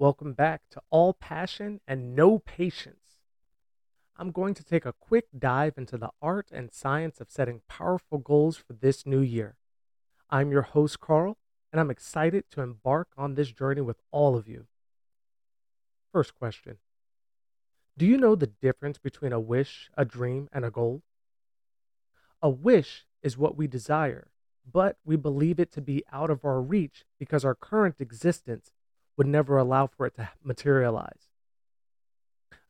Welcome back to All Passion and No Patience. I'm going to take a quick dive into the art and science of setting powerful goals for this new year. I'm your host, Carl, and I'm excited to embark on this journey with all of you. First question Do you know the difference between a wish, a dream, and a goal? A wish is what we desire, but we believe it to be out of our reach because our current existence would never allow for it to materialize.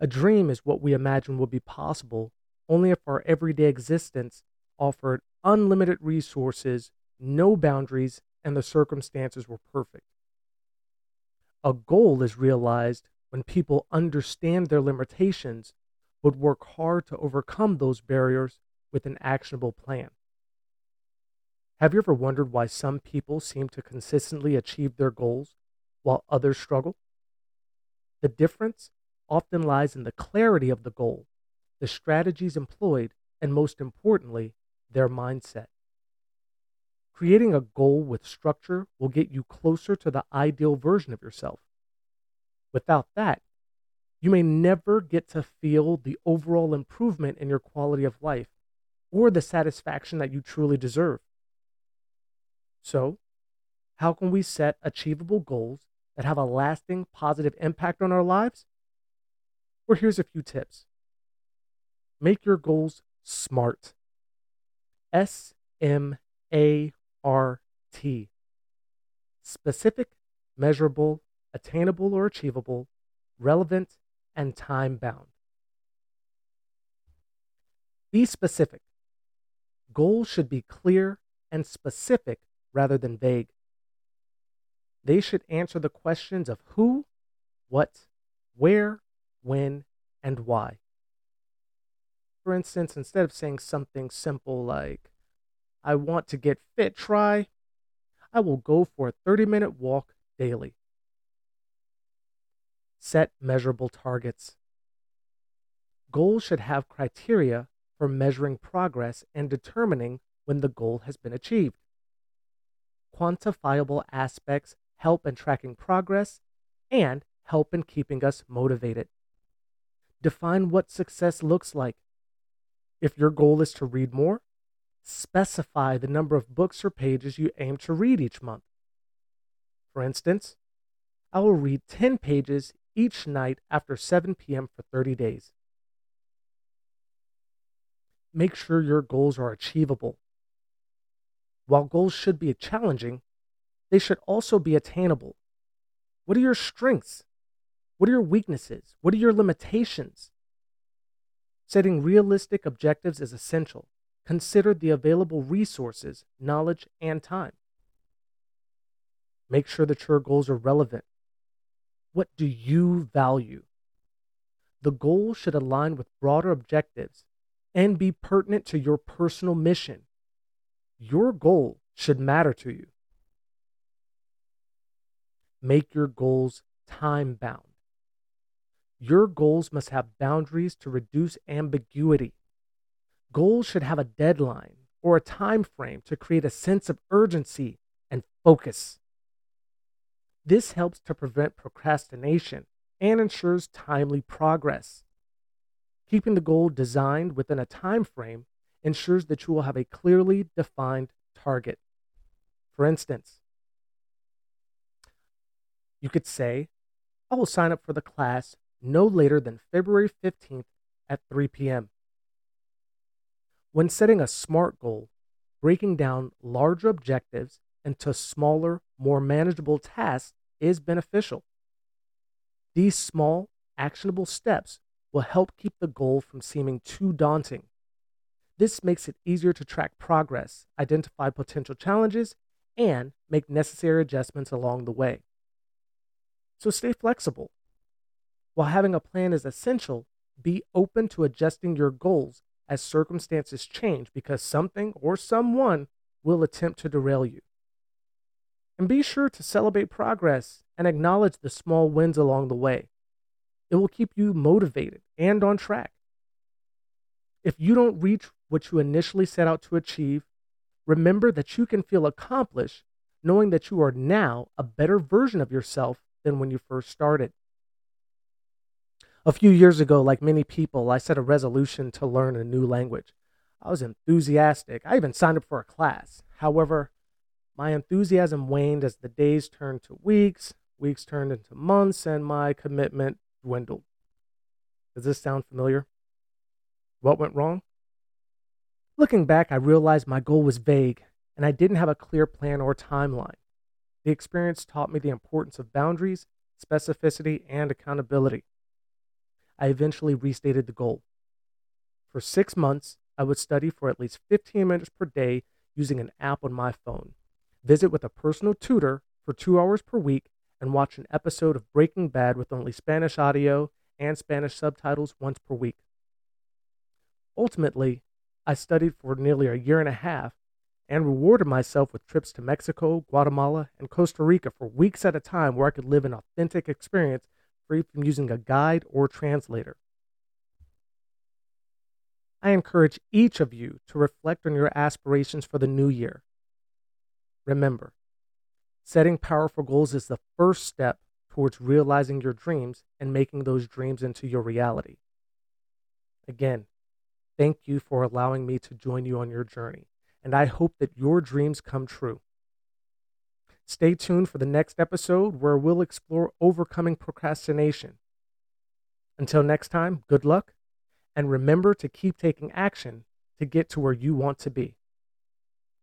A dream is what we imagine would be possible only if our everyday existence offered unlimited resources, no boundaries, and the circumstances were perfect. A goal is realized when people understand their limitations but work hard to overcome those barriers with an actionable plan. Have you ever wondered why some people seem to consistently achieve their goals while others struggle? The difference often lies in the clarity of the goal, the strategies employed, and most importantly, their mindset. Creating a goal with structure will get you closer to the ideal version of yourself. Without that, you may never get to feel the overall improvement in your quality of life or the satisfaction that you truly deserve. So, how can we set achievable goals that have a lasting positive impact on our lives? Well, here's a few tips. Make your goals SMART. S M A R T. Specific, measurable, attainable or achievable, relevant, and time bound. Be specific. Goals should be clear and specific rather than vague. They should answer the questions of who, what, where, when, and why. For instance, instead of saying something simple like, I want to get fit, try, I will go for a 30 minute walk daily. Set measurable targets. Goals should have criteria for measuring progress and determining when the goal has been achieved. Quantifiable aspects help in tracking progress and help in keeping us motivated. Define what success looks like. If your goal is to read more, specify the number of books or pages you aim to read each month. For instance, I will read 10 pages each night after 7 p.m. for 30 days. Make sure your goals are achievable. While goals should be challenging, they should also be attainable. What are your strengths? What are your weaknesses? What are your limitations? Setting realistic objectives is essential. Consider the available resources, knowledge, and time. Make sure that your goals are relevant. What do you value? The goal should align with broader objectives and be pertinent to your personal mission. Your goal should matter to you. Make your goals time bound. Your goals must have boundaries to reduce ambiguity. Goals should have a deadline or a time frame to create a sense of urgency and focus. This helps to prevent procrastination and ensures timely progress. Keeping the goal designed within a time frame ensures that you will have a clearly defined target. For instance, you could say, I will sign up for the class no later than February 15th at 3 p.m. When setting a SMART goal, breaking down larger objectives into smaller, more manageable tasks is beneficial. These small, actionable steps will help keep the goal from seeming too daunting. This makes it easier to track progress, identify potential challenges, and make necessary adjustments along the way. So stay flexible. While having a plan is essential, be open to adjusting your goals as circumstances change because something or someone will attempt to derail you. And be sure to celebrate progress and acknowledge the small wins along the way. It will keep you motivated and on track. If you don't reach what you initially set out to achieve, remember that you can feel accomplished knowing that you are now a better version of yourself than when you first started. A few years ago, like many people, I set a resolution to learn a new language. I was enthusiastic. I even signed up for a class. However, my enthusiasm waned as the days turned to weeks, weeks turned into months, and my commitment dwindled. Does this sound familiar? What went wrong? Looking back, I realized my goal was vague and I didn't have a clear plan or timeline. The experience taught me the importance of boundaries, specificity, and accountability. I eventually restated the goal. For six months, I would study for at least 15 minutes per day using an app on my phone, visit with a personal tutor for two hours per week, and watch an episode of Breaking Bad with only Spanish audio and Spanish subtitles once per week. Ultimately, I studied for nearly a year and a half and rewarded myself with trips to Mexico, Guatemala, and Costa Rica for weeks at a time where I could live an authentic experience free from using a guide or translator. I encourage each of you to reflect on your aspirations for the new year. Remember, setting powerful goals is the first step towards realizing your dreams and making those dreams into your reality. Again, thank you for allowing me to join you on your journey and I hope that your dreams come true. Stay tuned for the next episode where we'll explore overcoming procrastination. Until next time, good luck, and remember to keep taking action to get to where you want to be.